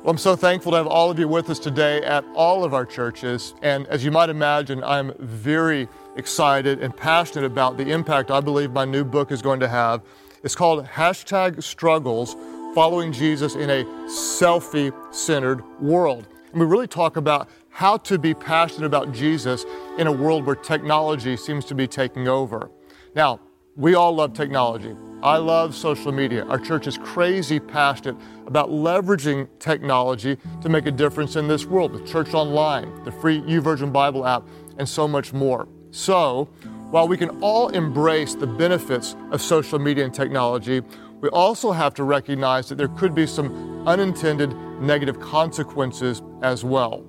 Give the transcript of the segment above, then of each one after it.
Well, I'm so thankful to have all of you with us today at all of our churches. And as you might imagine, I'm very excited and passionate about the impact I believe my new book is going to have. It's called Hashtag Struggles Following Jesus in a Selfie Centered World. And we really talk about how to be passionate about Jesus in a world where technology seems to be taking over. Now, we all love technology. I love social media. Our church is crazy passionate about leveraging technology to make a difference in this world with Church Online, the free YouVersion Bible app, and so much more. So, while we can all embrace the benefits of social media and technology, we also have to recognize that there could be some unintended negative consequences as well.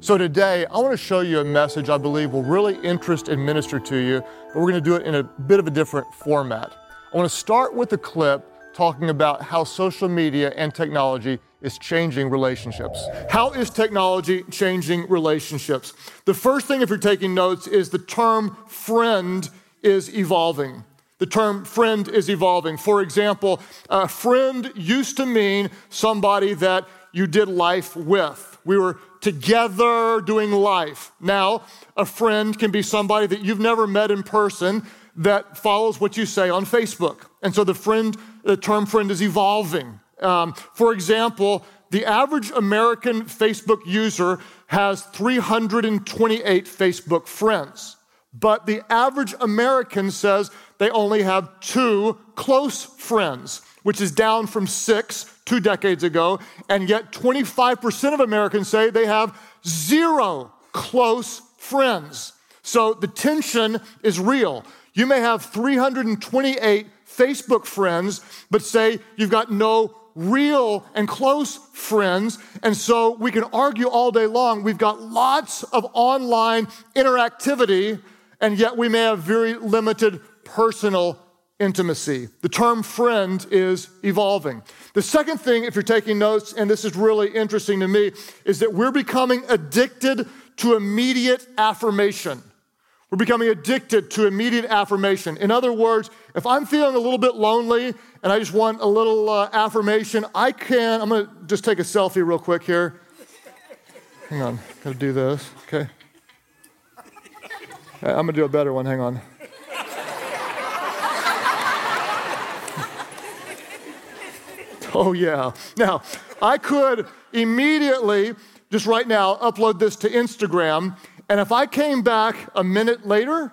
So today, I want to show you a message I believe will really interest and minister to you, but we're going to do it in a bit of a different format. I want to start with a clip talking about how social media and technology is changing relationships. How is technology changing relationships? The first thing, if you're taking notes, is the term friend is evolving. The term friend is evolving. For example, a friend used to mean somebody that you did life with. We were together doing life. Now, a friend can be somebody that you've never met in person that follows what you say on Facebook. And so the friend, the term friend is evolving. Um, for example, the average American Facebook user has 328 Facebook friends, but the average American says they only have two close friends, which is down from six two decades ago, and yet 25% of Americans say they have zero close friends. So the tension is real. You may have 328 Facebook friends, but say you've got no real and close friends. And so we can argue all day long. We've got lots of online interactivity, and yet we may have very limited personal intimacy. The term friend is evolving. The second thing, if you're taking notes, and this is really interesting to me, is that we're becoming addicted to immediate affirmation. We're becoming addicted to immediate affirmation. In other words, if I'm feeling a little bit lonely and I just want a little uh, affirmation, I can. I'm gonna just take a selfie real quick here. Hang on, gotta do this, okay? I'm gonna do a better one, hang on. Oh, yeah. Now, I could immediately, just right now, upload this to Instagram, and if I came back a minute later,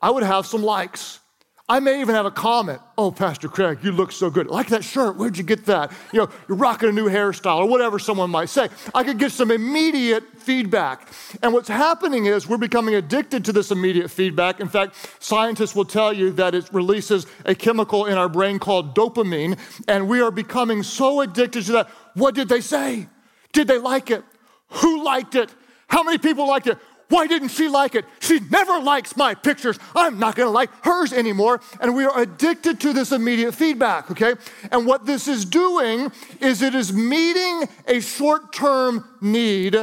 I would have some likes. I may even have a comment. Oh, Pastor Craig, you look so good. Like that shirt. Where'd you get that? You know, you're rocking a new hairstyle or whatever someone might say. I could get some immediate feedback. And what's happening is we're becoming addicted to this immediate feedback. In fact, scientists will tell you that it releases a chemical in our brain called dopamine. And we are becoming so addicted to that. What did they say? Did they like it? Who liked it? How many people liked it? Why didn't she like it? She never likes my pictures. I'm not going to like hers anymore. And we are addicted to this immediate feedback, okay? And what this is doing is it is meeting a short term need,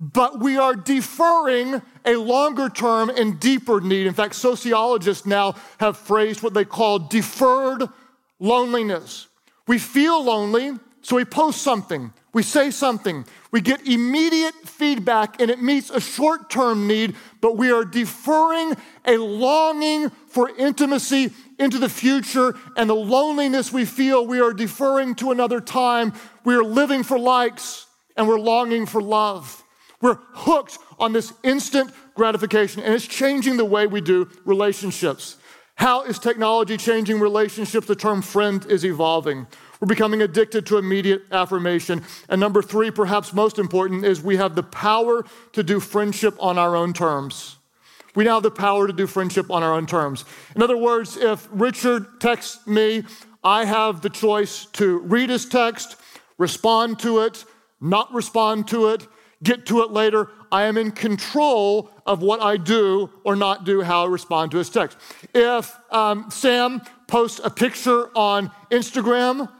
but we are deferring a longer term and deeper need. In fact, sociologists now have phrased what they call deferred loneliness. We feel lonely, so we post something, we say something, we get immediate feedback, and it meets a short term need, but we are deferring a longing for intimacy into the future, and the loneliness we feel, we are deferring to another time. We are living for likes, and we're longing for love. We're hooked on this instant gratification, and it's changing the way we do relationships. How is technology changing relationships? The term friend is evolving. We're becoming addicted to immediate affirmation. And number three, perhaps most important, is we have the power to do friendship on our own terms. We now have the power to do friendship on our own terms. In other words, if Richard texts me, I have the choice to read his text, respond to it, not respond to it, get to it later. I am in control of what I do or not do, how I respond to his text. If um, Sam posts a picture on Instagram,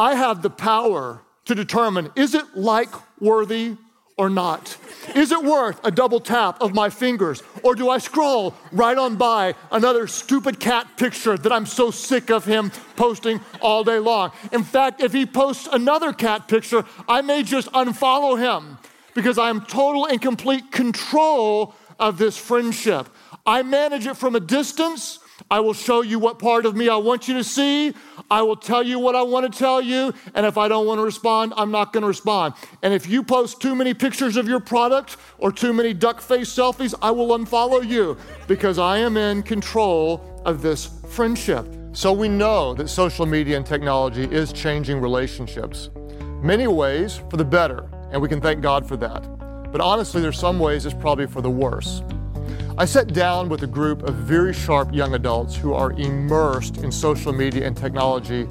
I have the power to determine is it like worthy or not? Is it worth a double tap of my fingers? Or do I scroll right on by another stupid cat picture that I'm so sick of him posting all day long? In fact, if he posts another cat picture, I may just unfollow him because I am total and complete control of this friendship. I manage it from a distance. I will show you what part of me I want you to see. I will tell you what I want to tell you. And if I don't want to respond, I'm not going to respond. And if you post too many pictures of your product or too many duck face selfies, I will unfollow you because I am in control of this friendship. So we know that social media and technology is changing relationships. Many ways for the better, and we can thank God for that. But honestly, there's some ways it's probably for the worse. I sat down with a group of very sharp young adults who are immersed in social media and technology,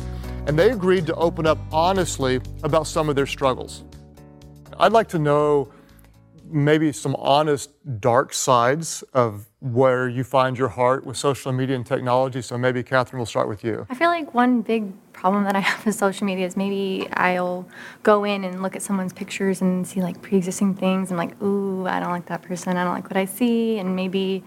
and they agreed to open up honestly about some of their struggles. I'd like to know maybe some honest dark sides of where you find your heart with social media and technology. So maybe Catherine, we'll start with you. I feel like one big problem that I have with social media is maybe I'll go in and look at someone's pictures and see like pre-existing things. I'm like, ooh, I don't like that person. I don't like what I see, and maybe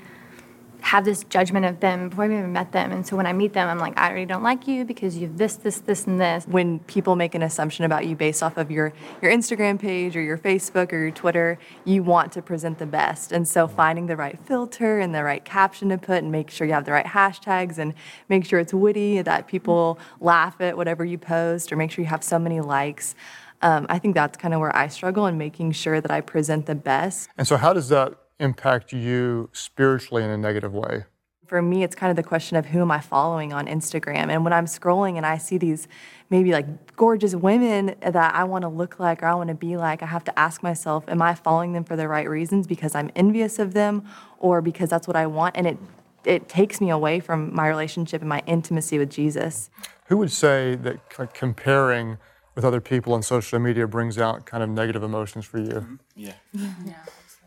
have this judgment of them before I've even met them. And so when I meet them, I'm like, I already don't like you because you have this, this, this, and this. When people make an assumption about you based off of your, your Instagram page or your Facebook or your Twitter, you want to present the best. And so finding the right filter and the right caption to put and make sure you have the right hashtags and make sure it's witty, that people laugh at whatever you post, or make sure you have so many likes. Um, I think that's kind of where I struggle in making sure that I present the best. And so, how does that impact you spiritually in a negative way? For me, it's kind of the question of who am I following on Instagram? And when I'm scrolling and I see these maybe like gorgeous women that I want to look like or I want to be like, I have to ask myself, am I following them for the right reasons because I'm envious of them or because that's what I want? And it it takes me away from my relationship and my intimacy with Jesus. Who would say that comparing with other people on social media brings out kind of negative emotions for you? Mm-hmm. Yeah. yeah.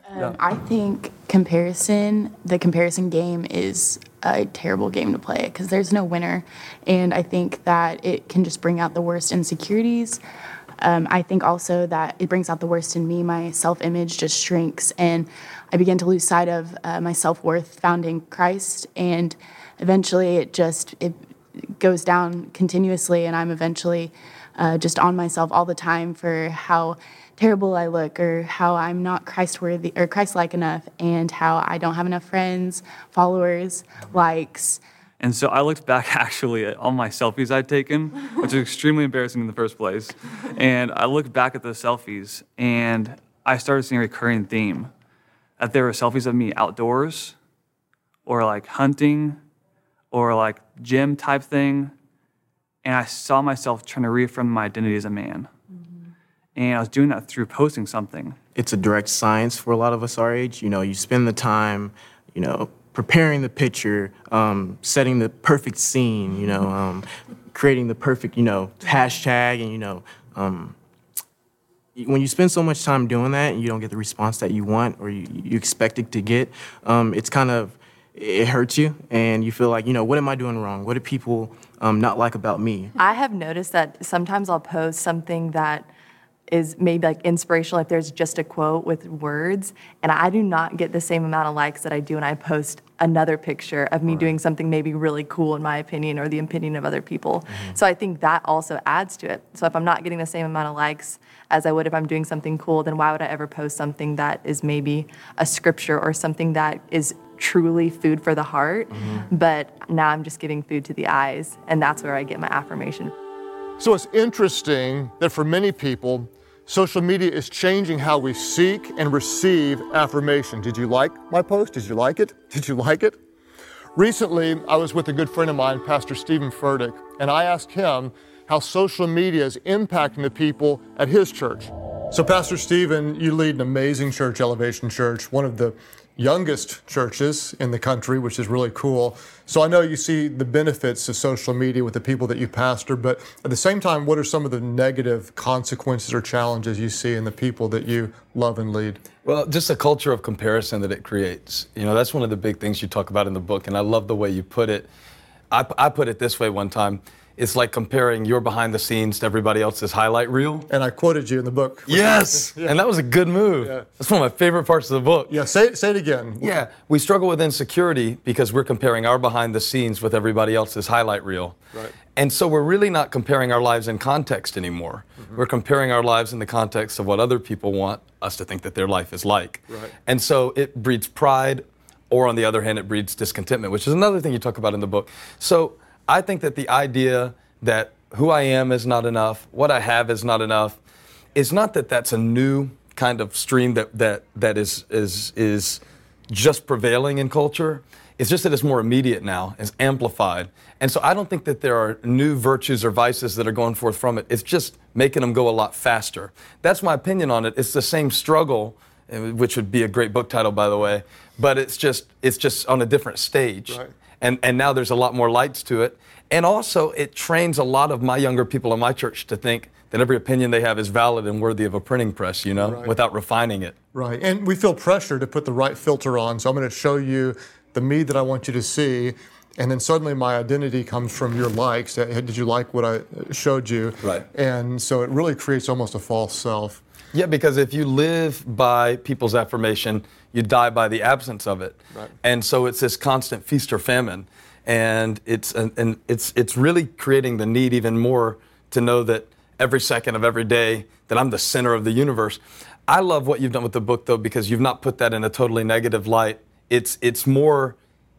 Um, I think comparison, the comparison game is a terrible game to play because there's no winner. And I think that it can just bring out the worst insecurities. Um, I think also that it brings out the worst in me. My self image just shrinks, and I begin to lose sight of uh, my self worth found in Christ. And eventually, it just it goes down continuously, and I'm eventually uh, just on myself all the time for how terrible I look or how I'm not Christ worthy or Christ like enough and how I don't have enough friends, followers, likes. And so I looked back actually at all my selfies I'd taken, which is extremely embarrassing in the first place. And I looked back at those selfies and I started seeing a recurring theme that there were selfies of me outdoors or like hunting or like gym type thing. And I saw myself trying to reaffirm my identity as a man. And I was doing that through posting something. It's a direct science for a lot of us our age. You know, you spend the time, you know, preparing the picture, um, setting the perfect scene, you know, um, creating the perfect, you know, hashtag, and you know, um, when you spend so much time doing that and you don't get the response that you want or you, you expect it to get, um, it's kind of it hurts you, and you feel like, you know, what am I doing wrong? What do people um, not like about me? I have noticed that sometimes I'll post something that is maybe like inspirational if there's just a quote with words and i do not get the same amount of likes that i do when i post another picture of me right. doing something maybe really cool in my opinion or the opinion of other people mm-hmm. so i think that also adds to it so if i'm not getting the same amount of likes as i would if i'm doing something cool then why would i ever post something that is maybe a scripture or something that is truly food for the heart mm-hmm. but now i'm just giving food to the eyes and that's where i get my affirmation so it's interesting that for many people, social media is changing how we seek and receive affirmation. Did you like my post? Did you like it? Did you like it? Recently, I was with a good friend of mine, Pastor Steven Furtick, and I asked him how social media is impacting the people at his church. So, Pastor Steven, you lead an amazing church, Elevation Church, one of the youngest churches in the country, which is really cool. So I know you see the benefits of social media with the people that you pastor, but at the same time, what are some of the negative consequences or challenges you see in the people that you love and lead? Well, just a culture of comparison that it creates. You know, that's one of the big things you talk about in the book, and I love the way you put it. I, I put it this way one time it's like comparing your behind the scenes to everybody else's highlight reel. And I quoted you in the book. Yes, and that was a good move. Yeah. That's one of my favorite parts of the book. Yeah, say, say it again. Yeah, we struggle with insecurity because we're comparing our behind the scenes with everybody else's highlight reel. Right. And so we're really not comparing our lives in context anymore. Mm-hmm. We're comparing our lives in the context of what other people want us to think that their life is like. Right. And so it breeds pride, or on the other hand, it breeds discontentment, which is another thing you talk about in the book. So I think that the idea that who I am is not enough, what I have is not enough, is not that that's a new kind of stream that, that, that is, is, is just prevailing in culture. It's just that it's more immediate now, it's amplified. And so I don't think that there are new virtues or vices that are going forth from it. It's just making them go a lot faster. That's my opinion on it. It's the same struggle, uh, which would be a great book title, by the way, but it's just, it's just on a different stage. Right. And, and now there's a lot more lights to it. And also, it trains a lot of my younger people in my church to think that every opinion they have is valid and worthy of a printing press, you know, Right. without refining it. Right. And we feel pressure to put the right filter on. So I'm going to show you the me that I want you to see. And then suddenly my identity comes from your likes. Uh, Did you like what I showed you? Right. And so it really creates almost a false self. Yeah, because if you live by people's affirmation, you die by the absence of it. Right. And so it's this constant feast or famine. And it's and, and it's it's really creating the need even more to know that every second of every day that I'm the center of the universe. I love what you've done with the book though because you've not put that in a totally negative light. It's it's more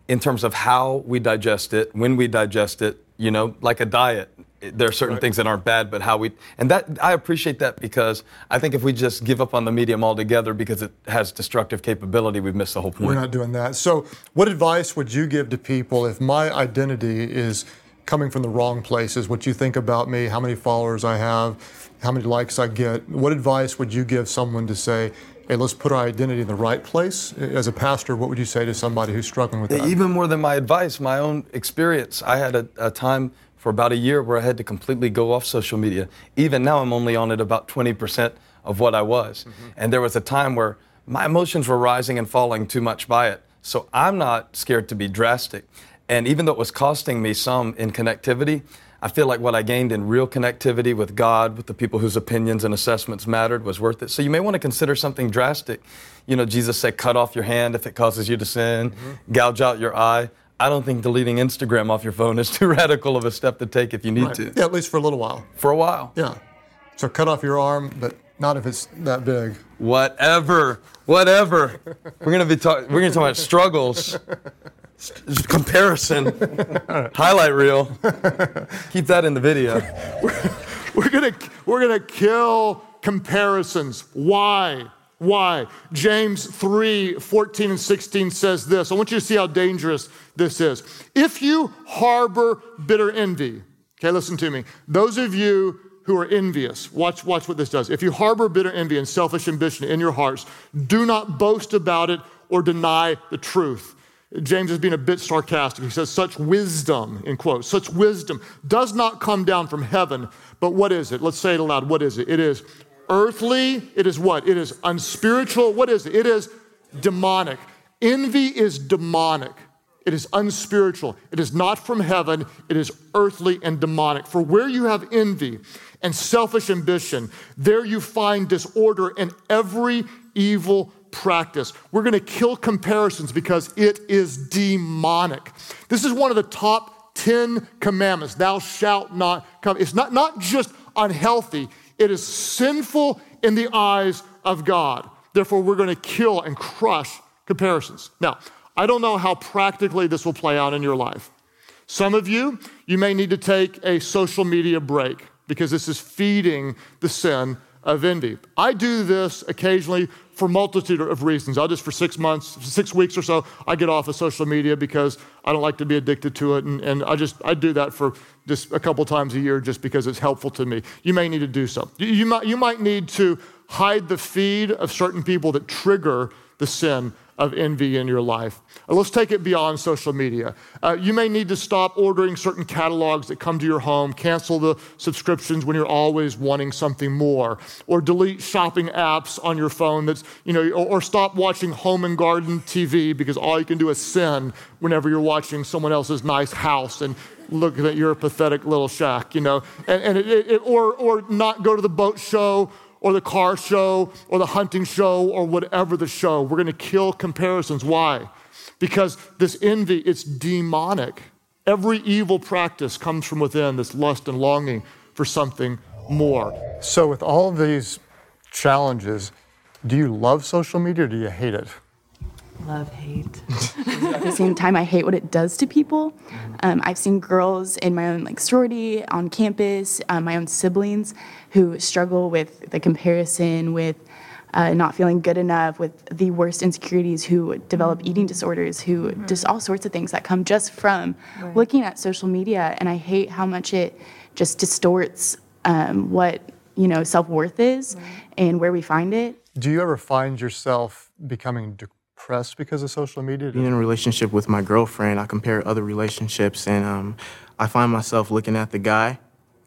in terms of how we digest it, when we digest it, you know, like a diet. There are certain Right. things that aren't bad, but how we and that I appreciate that because I think if we just give up on the medium altogether because it has destructive capability, we've missed the whole point. We're not doing that. So, what advice would you give to people if my identity is coming from the wrong places? What you think about me, how many followers I have, how many likes I get? What advice would you give someone to say, hey, let's put our identity in the right place? As a pastor, what would you say to somebody who's struggling with that? Even more than my advice, my own experience. I had a, a time for about a year where I had to completely go off social media. Even now, I'm only on it about 20% of what I was. Mm-hmm. And there was a time where my emotions were rising and falling too much by it. So I'm not scared to be drastic. And even though it was costing me some in connectivity, I feel like what I gained in real connectivity with God, with the people whose opinions and assessments mattered, was worth it. So you may want to consider something drastic. You know, Jesus said, cut off your hand if it causes you to sin, mm-hmm. gouge out your eye. I don't think deleting Instagram off your phone is too radical of a step to take if you need Right. to. Yeah, at least for a little while. For a while. Yeah. So, cut off your arm, but not if it's that big. Whatever, whatever. we're gonna be talking. We're gonna talk about struggles, S- comparison, highlight reel. Keep that in the video. We're gonna we're gonna kill comparisons. Why? Why? James 3, 14 and 16 says this. I want you to see how dangerous this is. If you harbor bitter envy, okay, listen to me. Those of you who are envious, watch, watch what this does. If you harbor bitter envy and selfish ambition in your hearts, do not boast about it or deny the truth. James is being a bit sarcastic. He says, such wisdom, in quotes, such wisdom does not come down from heaven, but what is it? Let's say it aloud. What is it? It is earthly. It is what? It is unspiritual. What is it? It is demonic. Envy is demonic. It is unspiritual. It is not from heaven. It is earthly and demonic. For where you have envy and selfish ambition, there you find disorder and every evil practice. We're going to kill comparisons because it is demonic. This is one of the top 10 commandments. Thou shalt not come. It's not, not just unhealthy, it is sinful in the eyes of God. Therefore, we're going to kill and crush comparisons. Now, I don't know how practically this will play out in your life. Some of you, you may need to take a social media break because this is feeding the sin of envy. I do this occasionally for multitude of reasons. I'll just for six months, six weeks or so, I get off of social media because I don't like to be addicted to it, and, and I just I do that for just a couple times a year just because it's helpful to me. You may need to do so. You, might you might need to hide the feed of certain people that trigger the sin of envy in your life. Uh, Let's take it beyond social media. Uh, you may need to stop ordering certain catalogs that come to your home, cancel the subscriptions when you're always wanting something more, or delete shopping apps on your phone that's, you know, or, or stop watching home and garden TV because all you can do is sin whenever you're watching someone else's nice house and looking at your pathetic little shack, you know, and, and it, it, or, or not go to the boat show or the car show or the hunting show or whatever the show. We're going to kill comparisons. Why? Because this envy, it's demonic. Every evil practice comes from within this lust and longing for something more. So, with all of these challenges, do you love social media or do you hate it? Love, hate. At the same time, I hate what it does to people. Um, I've seen girls in my own like sorority on campus, um, my own siblings, who struggle with the comparison, with uh, not feeling good enough, with the worst insecurities, who develop eating disorders, who just all sorts of things that come just from looking at social media. And I hate how much it just distorts um, what you know self worth is and where we find it. Do you ever find yourself becoming depressed because of social media? Being in a relationship with my girlfriend, I compare other relationships, and um, I find myself looking at the guy,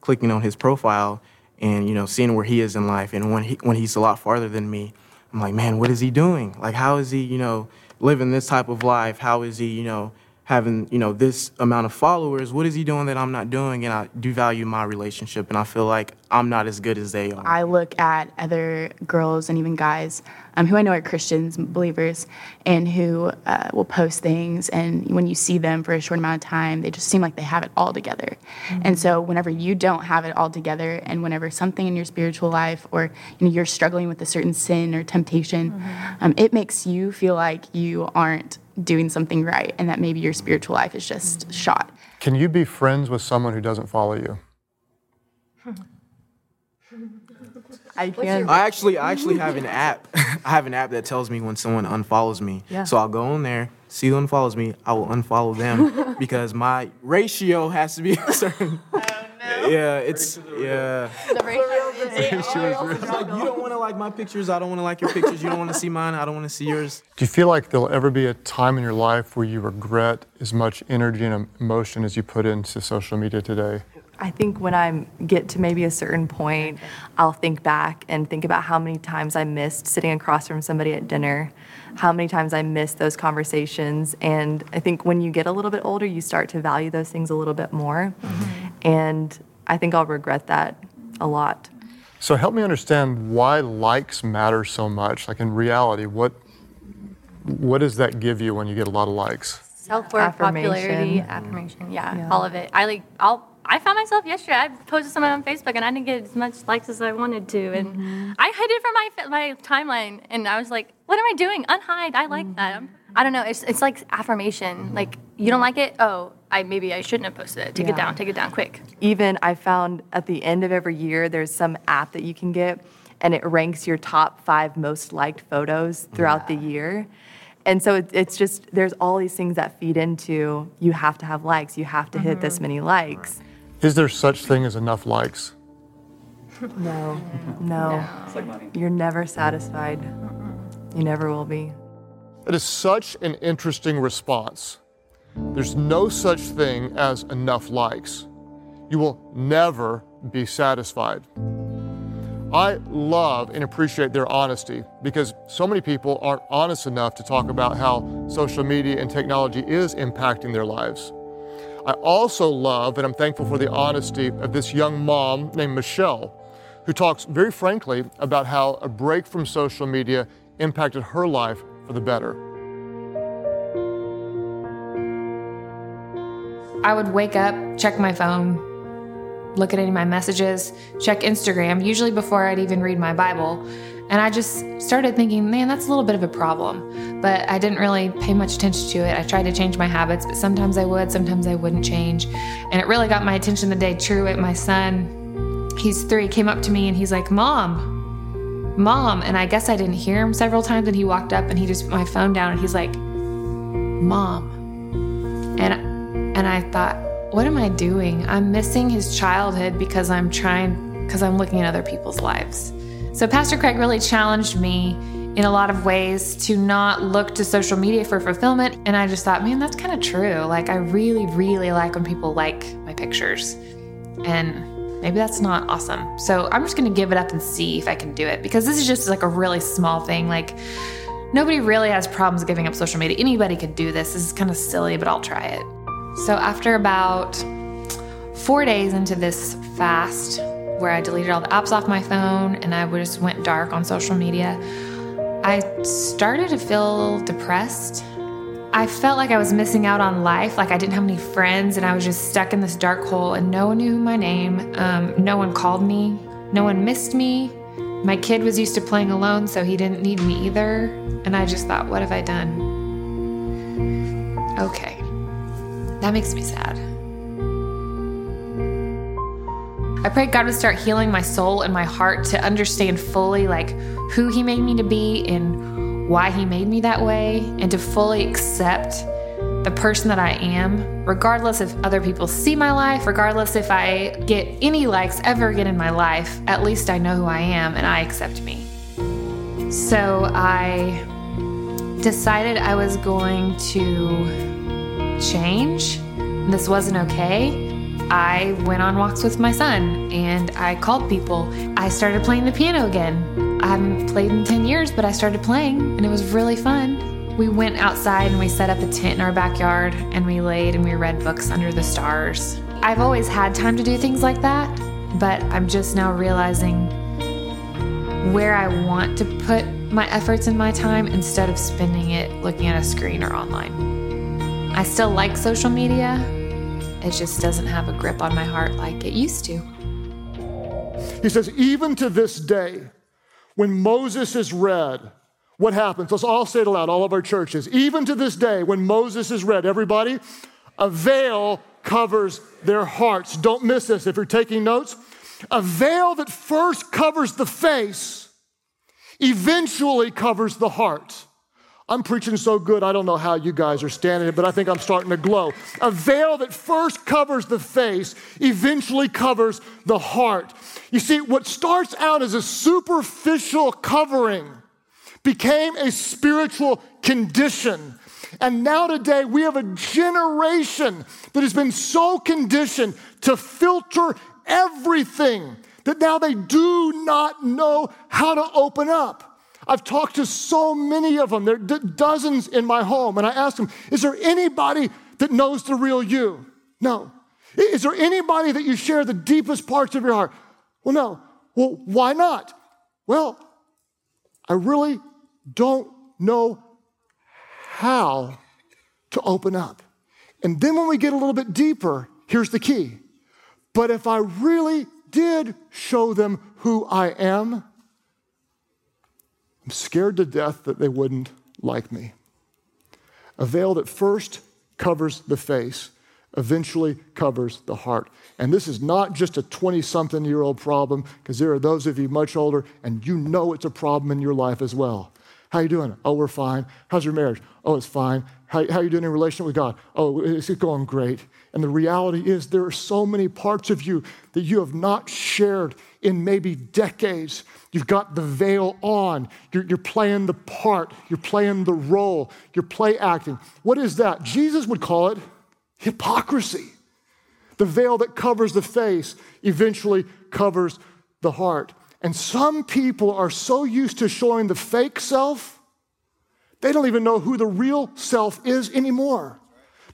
clicking on his profile, and you know, seeing where he is in life. And when he when he's a lot farther than me, I'm like, man, what is he doing? Like, how is he, you know, living this type of life? How is he, you know, having, you know, this amount of followers? What is he doing that I'm not doing? And I do value my relationship, and I feel like I'm not as good as they are. I look at other girls and even guys um, who I know are Christians, believers, and who uh, will post things. And when you see them for a short amount of time, they just seem like they have it all together. And so, whenever you don't have it all together, and whenever something in your spiritual life or you know, you're struggling with a certain sin or temptation, um, it makes you feel like you aren't doing something right, and that maybe your spiritual life is just shot. Can you be friends with someone who doesn't follow you? I can. I actually, I actually have an app. I have an app that tells me when someone unfollows me. Yeah. So I'll go on there, see who unfollows me. I will unfollow them because my ratio has to be a certain. Yeah, it's yeah. It's like you don't want to like my pictures. I don't want to like your pictures. You don't want to see mine. I don't want to see yours. Do you feel like there'll ever be a time in your life where you regret as much energy and emotion as you put into social media today? I think when I get to maybe a certain point, I'll think back and think about how many times I missed sitting across from somebody at dinner, how many times I missed those conversations. And I think when you get a little bit older, you start to value those things a little bit more. Mm-hmm. And I think I'll regret that a lot. So help me understand why likes matter so much. Like in reality, what what does that give you when you get a lot of likes? Self worth, popularity, Affirmation. affirmation. Yeah, Yeah. all of it. I like. I'll. I found myself yesterday. I posted something on Facebook and I didn't get as much likes as I wanted to, and mm-hmm. I hid it from my my timeline. And I was like, "What am I doing? Unhide. I like that." I'm, I don't know. It's it's like affirmation. Like you don't like it. Oh, I maybe I shouldn't have posted it. Take it down. Take it down quick. Even I found at the end of every year, there's some app that you can get, and it ranks your top five most liked photos throughout the year. And so it, it's just, there's all these things that feed into you have to have likes, you have to hit this mm-hmm. many likes. Is there such thing as enough likes? No, no. You're never satisfied. You never will be. It is such an interesting response. There's no such thing as enough likes. You will never be satisfied. I love and appreciate their honesty because so many people aren't honest enough to talk about how social media and technology is impacting their lives. I also love and I'm thankful for the honesty of this young mom named Michelle, who talks very frankly about how a break from social media impacted her life for the better. I would wake up, check my phone, look at any of my messages, check Instagram, usually before I'd even read my Bible. And I just started thinking, man, that's a little bit of a problem. But I didn't really pay much attention to it. I tried to change my habits, but sometimes I would, sometimes I wouldn't change. And it really got my attention the day Truett, my son, he's three, came up to me and he's like, Mom, Mom. And I guess I didn't hear him several times. And he walked up and he just put my phone down and he's like, Mom. And and I thought, what am I doing? I'm missing his childhood because I'm trying because I'm looking at other people's lives. So Pastor Craig really challenged me in a lot of ways to not look to social media for fulfillment and I just thought, man, that's kind of true. Like I really really like when people like my pictures. And maybe that's not awesome. So I'm just going to give it up and see if I can do it because this is just like a really small thing like Nobody really has problems giving up social media. Anybody could do this. This is kind of silly, but I'll try it. So after about four days into this fast where I deleted all the apps off my phone and I just went dark on social media, I started to feel depressed. I felt like I was missing out on life, like I didn't have any friends and I was just stuck in this dark hole and no one knew my name. Um, no one called me, no one missed me. My kid was used to playing alone, so he didn't need me either. And I just thought, what have I done? Okay. That makes me sad. I prayed God would start healing my soul and my heart to understand fully like who he made me to be and why he made me that way and to fully accept the person that I am, regardless if other people see my life, regardless if I get any likes ever again in my life, at least I know who I am and I accept me. So I decided I was going to change. This wasn't okay. I went on walks with my son and I called people. I started playing the piano again. I haven't played in 10 years, but I started playing and it was really fun. We went outside and we set up a tent in our backyard and we laid and we read books under the stars. I've always had time to do things like that, but I'm just now realizing where I want to put my efforts and my time instead of spending it looking at a screen or online. I still like social media, it just doesn't have a grip on my heart like it used to. He says, even to this day, when Moses is read, what happens? Let's all say it aloud, all of our churches. Even to this day, when Moses is read, everybody, a veil covers their hearts. Don't miss this if you're taking notes. A veil that first covers the face eventually covers the heart. I'm preaching so good, I don't know how you guys are standing it, but I think I'm starting to glow. A veil that first covers the face eventually covers the heart. You see, what starts out as a superficial covering became a spiritual condition. And now, today, we have a generation that has been so conditioned to filter everything that now they do not know how to open up. I've talked to so many of them. There are d- dozens in my home. And I ask them, is there anybody that knows the real you? No. Is there anybody that you share the deepest parts of your heart? Well, no. Well, why not? Well, I really don't know how to open up. And then when we get a little bit deeper, here's the key. But if I really did show them who I am, I'm scared to death that they wouldn't like me. A veil that first covers the face eventually covers the heart. And this is not just a 20 something year old problem, because there are those of you much older and you know it's a problem in your life as well. How you doing? Oh, we're fine. How's your marriage? Oh, it's fine. How, how you doing in relation with God? Oh, it's going great. And the reality is there are so many parts of you that you have not shared in maybe decades. You've got the veil on. You're, you're, playing the part. You're playing the role. You're play acting. What is that? Jesus would call it hypocrisy. The veil that covers the face eventually covers the heart. And some people are so used to showing the fake self, they don't even know who the real self is anymore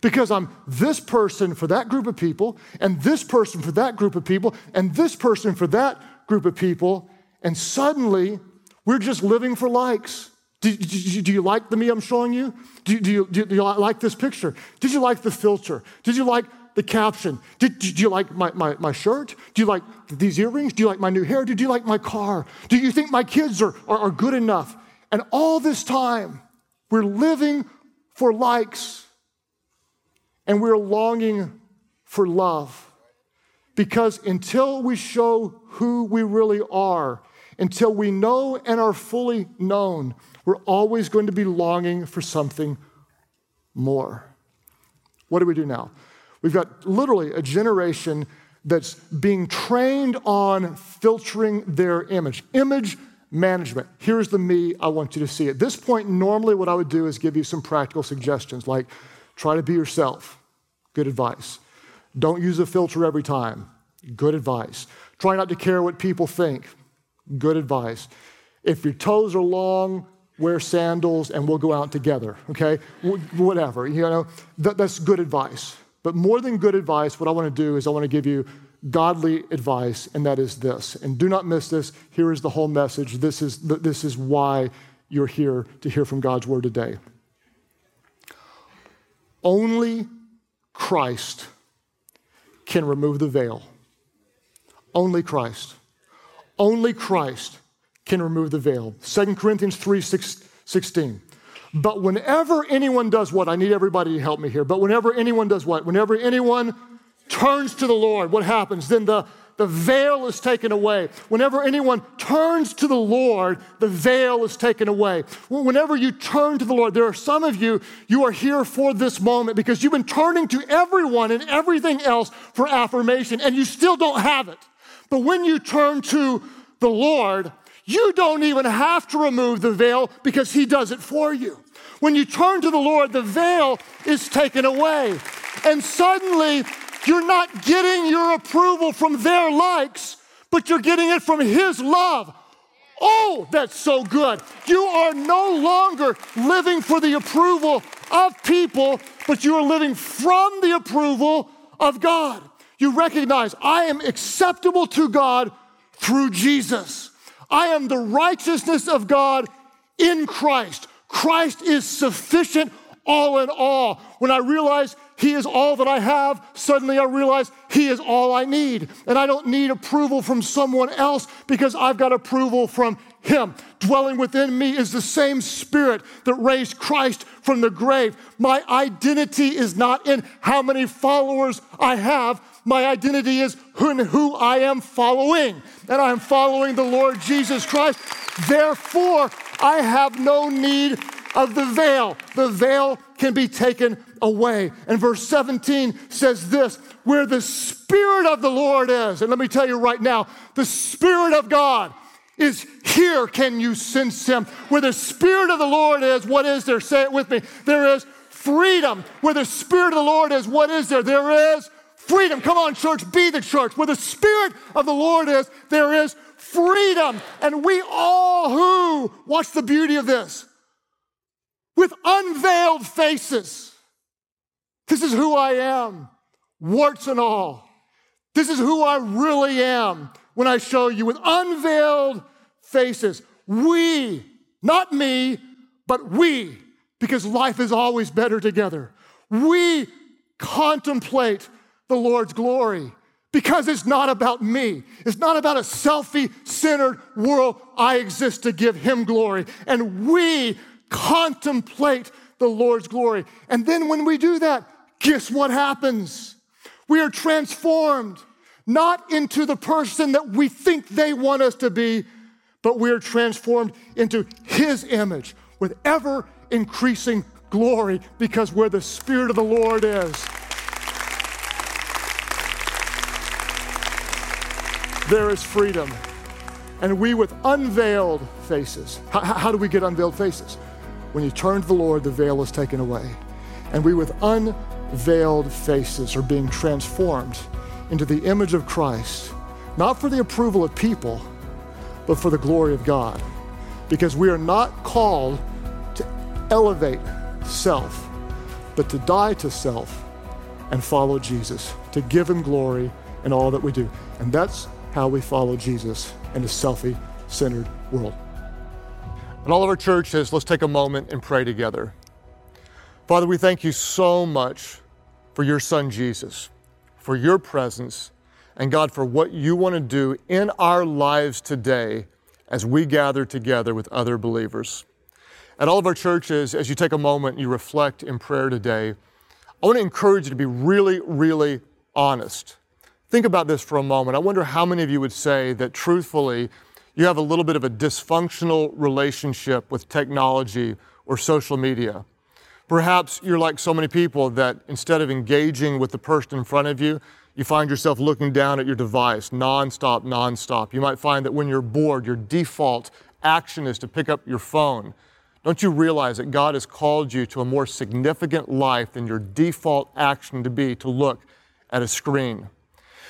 because I'm this person for that group of people, and this person for that group of people, and this person for that group of people, and suddenly we're just living for likes. Do, do, do you like the me I'm showing you? Do, do, you, you like this picture? Did you like the filter? Did you like the caption? Did, did you like my, my, my, shirt? Do you like these earrings? Do you like my new hair? Did you like my car? Do you think my kids are, are, are good enough? And all this time, we're living for likes and we're longing for love. Because until we show who we really are, until we know and are fully known, we're always going to be longing for something more. What do we do now? We've got literally a generation that's being trained on filtering their image. Image management. Here's the me I want you to see. At this point, normally what I would do is give you some practical suggestions like Try to be yourself. Good advice. Don't use a filter every time. Good advice. Try not to care what people think. Good advice. If your toes are long, wear sandals and we'll go out together, okay? Whatever, you know, that's good advice. But more than good advice, what I want to do is I want to give you godly advice, and that is this. And do not miss this. Here is the whole message. This is, this is why you're here to hear from God's word today. Only Christ can remove the veil. Only Christ. Only Christ can remove the veil. 2 Corinthians 3 6, 16. But whenever anyone does what, I need everybody to help me here, but whenever anyone does what? Whenever anyone turns to the Lord, what happens? Then the, the veil is taken away. Whenever anyone turns to the Lord, the veil is taken away. Whenever you turn to the Lord, there are some of you, you are here for this moment because you've been turning to everyone and everything else for affirmation and you still don't have it. But when you turn to the Lord, you don't even have to remove the veil because He does it for you. When you turn to the Lord, the veil is taken away. And suddenly, you're not getting your approval from their likes, but you're getting it from His love. Oh, that's so good. You are no longer living for the approval of people, but you are living from the approval of God. You recognize I am acceptable to God through Jesus. I am the righteousness of God in Christ. Christ is sufficient all in all. When I realize He is all that I have, suddenly I realize He is all I need. And I don't need approval from someone else because I've got approval from Him. Dwelling within me is the same Spirit that raised Christ from the grave. My identity is not in how many followers I have, my identity is in who I am following, and I am following the Lord Jesus Christ. Therefore, I have no need of the veil. The veil can be taken away. And verse 17 says this where the Spirit of the Lord is, and let me tell you right now, the Spirit of God is here. Can you sense Him? Where the Spirit of the Lord is, what is there? Say it with me. There is freedom. Where the Spirit of the Lord is, what is there? There is freedom. Come on, church, be the church. Where the Spirit of the Lord is, there is freedom. And we all who, watch the beauty of this, with unveiled faces. This is who I am, warts and all. This is who I really am when I show you with unveiled faces. We, not me, but we, because life is always better together. We contemplate the Lord's glory because it's not about me. It's not about a selfie centered world. I exist to give Him glory. And we contemplate the Lord's glory. And then when we do that, guess what happens? We are transformed, not into the person that we think they want us to be, but we are transformed into His image with ever increasing glory because where the Spirit of the Lord is, there is freedom. And we with unveiled faces. How, how, do we get unveiled faces? When you turn to the Lord, the veil is taken away. And we with unveiled faces are being transformed into the image of Christ, not for the approval of people, but for the glory of God. Because we are not called to elevate self, but to die to self and follow Jesus, to give him glory in all that we do. And that's how we follow Jesus in a selfie centered world. In all of our churches, let's take a moment and pray together. Father, we thank you so much for your son Jesus, for your presence, and God, for what you want to do in our lives today as we gather together with other believers. At all of our churches, as you take a moment and you reflect in prayer today, I want to encourage you to be really, really honest Think about this for a moment. I wonder how many of you would say that truthfully, you have a little bit of a dysfunctional relationship with technology or social media. Perhaps you're like so many people that instead of engaging with the person in front of you, you find yourself looking down at your device nonstop, nonstop. You might find that when you're bored, your default action is to pick up your phone. Don't you realize that God has called you to a more significant life than your default action to be to look at a screen?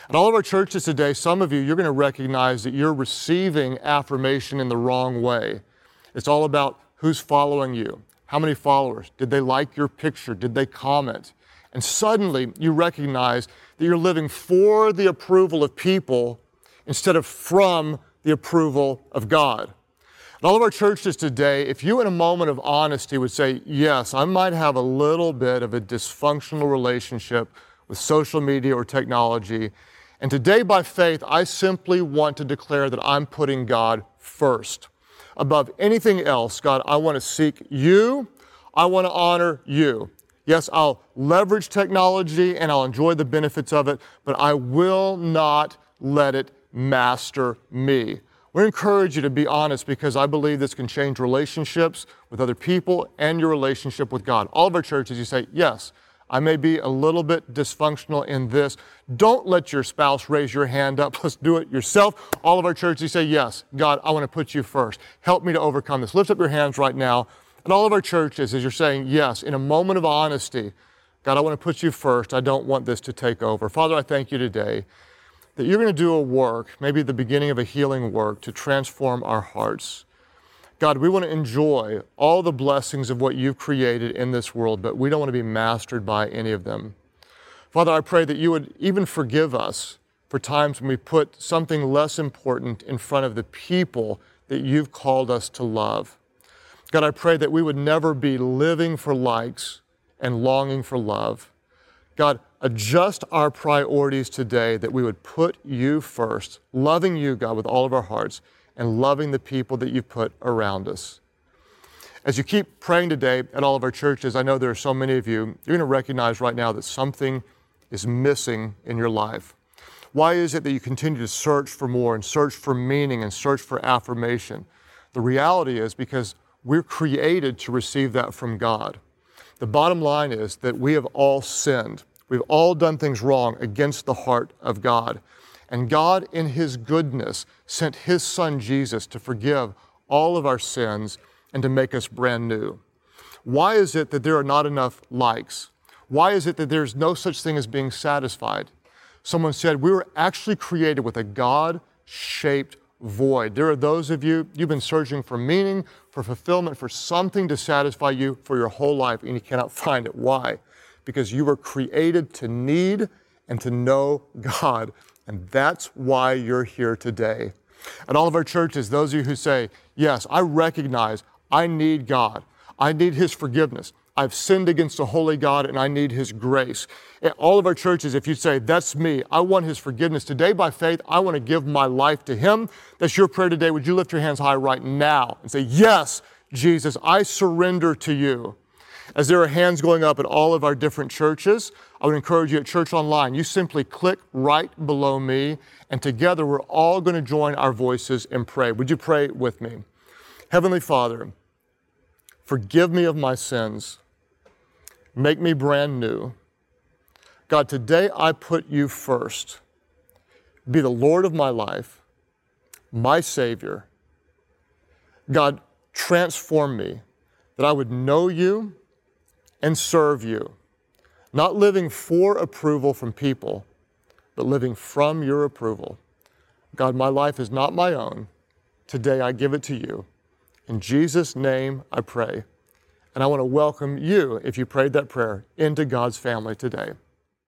At all of our churches today, some of you, you're going to recognize that you're receiving affirmation in the wrong way. It's all about who's following you, how many followers, did they like your picture, did they comment? And suddenly you recognize that you're living for the approval of people instead of from the approval of God. In all of our churches today, if you in a moment of honesty would say, Yes, I might have a little bit of a dysfunctional relationship with social media or technology, and today by faith, I simply want to declare that I'm putting God first. Above anything else, God, I want to seek you, I want to honor you. Yes, I'll leverage technology and I'll enjoy the benefits of it, but I will not let it master me. We encourage you to be honest because I believe this can change relationships with other people and your relationship with God. All of our churches, you say, yes, I may be a little bit dysfunctional in this. Don't let your spouse raise your hand up. Let's do it yourself. All of our churches, say, yes, God, I want to put you first. Help me to overcome this. Lift up your hands right now. And all of our churches, as you're saying, yes, in a moment of honesty, God, I want to put you first. I don't want this to take over. Father, I thank you today that you're going to do a work, maybe the beginning of a healing work, to transform our hearts. God, we want to enjoy all the blessings of what you've created in this world, but we don't want to be mastered by any of them. Father, I pray that you would even forgive us for times when we put something less important in front of the people that you've called us to love. God, I pray that we would never be living for likes and longing for love. God, adjust our priorities today that we would put you first, loving you, God, with all of our hearts, and loving the people that you've put around us. As you keep praying today at all of our churches, I know there are so many of you, you're going to recognize right now that something is missing in your life. Why is it that you continue to search for more and search for meaning and search for affirmation? The reality is because we're created to receive that from God. The bottom line is that we have all sinned. We've all done things wrong against the heart of God. And God, in His goodness, sent His Son Jesus to forgive all of our sins and to make us brand new. Why is it that there are not enough likes? Why is it that there's no such thing as being satisfied? Someone said, We were actually created with a God shaped void. There are those of you, you've been searching for meaning, for fulfillment, for something to satisfy you for your whole life, and you cannot find it. Why? Because you were created to need and to know God. And that's why you're here today. At all of our churches, those of you who say, Yes, I recognize I need God, I need His forgiveness. I've sinned against a holy God and I need His grace. At all of our churches, if you say, That's me, I want His forgiveness. Today, by faith, I want to give my life to Him. That's your prayer today. Would you lift your hands high right now and say, Yes, Jesus, I surrender to you. As there are hands going up at all of our different churches, I would encourage you at Church Online, you simply click right below me, and together we're all going to join our voices and pray. Would you pray with me? Heavenly Father, forgive me of my sins. Make me brand new. God, today I put you first. Be the Lord of my life, my Savior. God, transform me that I would know you and serve you, not living for approval from people, but living from your approval. God, my life is not my own. Today I give it to you. In Jesus' name I pray. And I want to welcome you, if you prayed that prayer, into God's family today.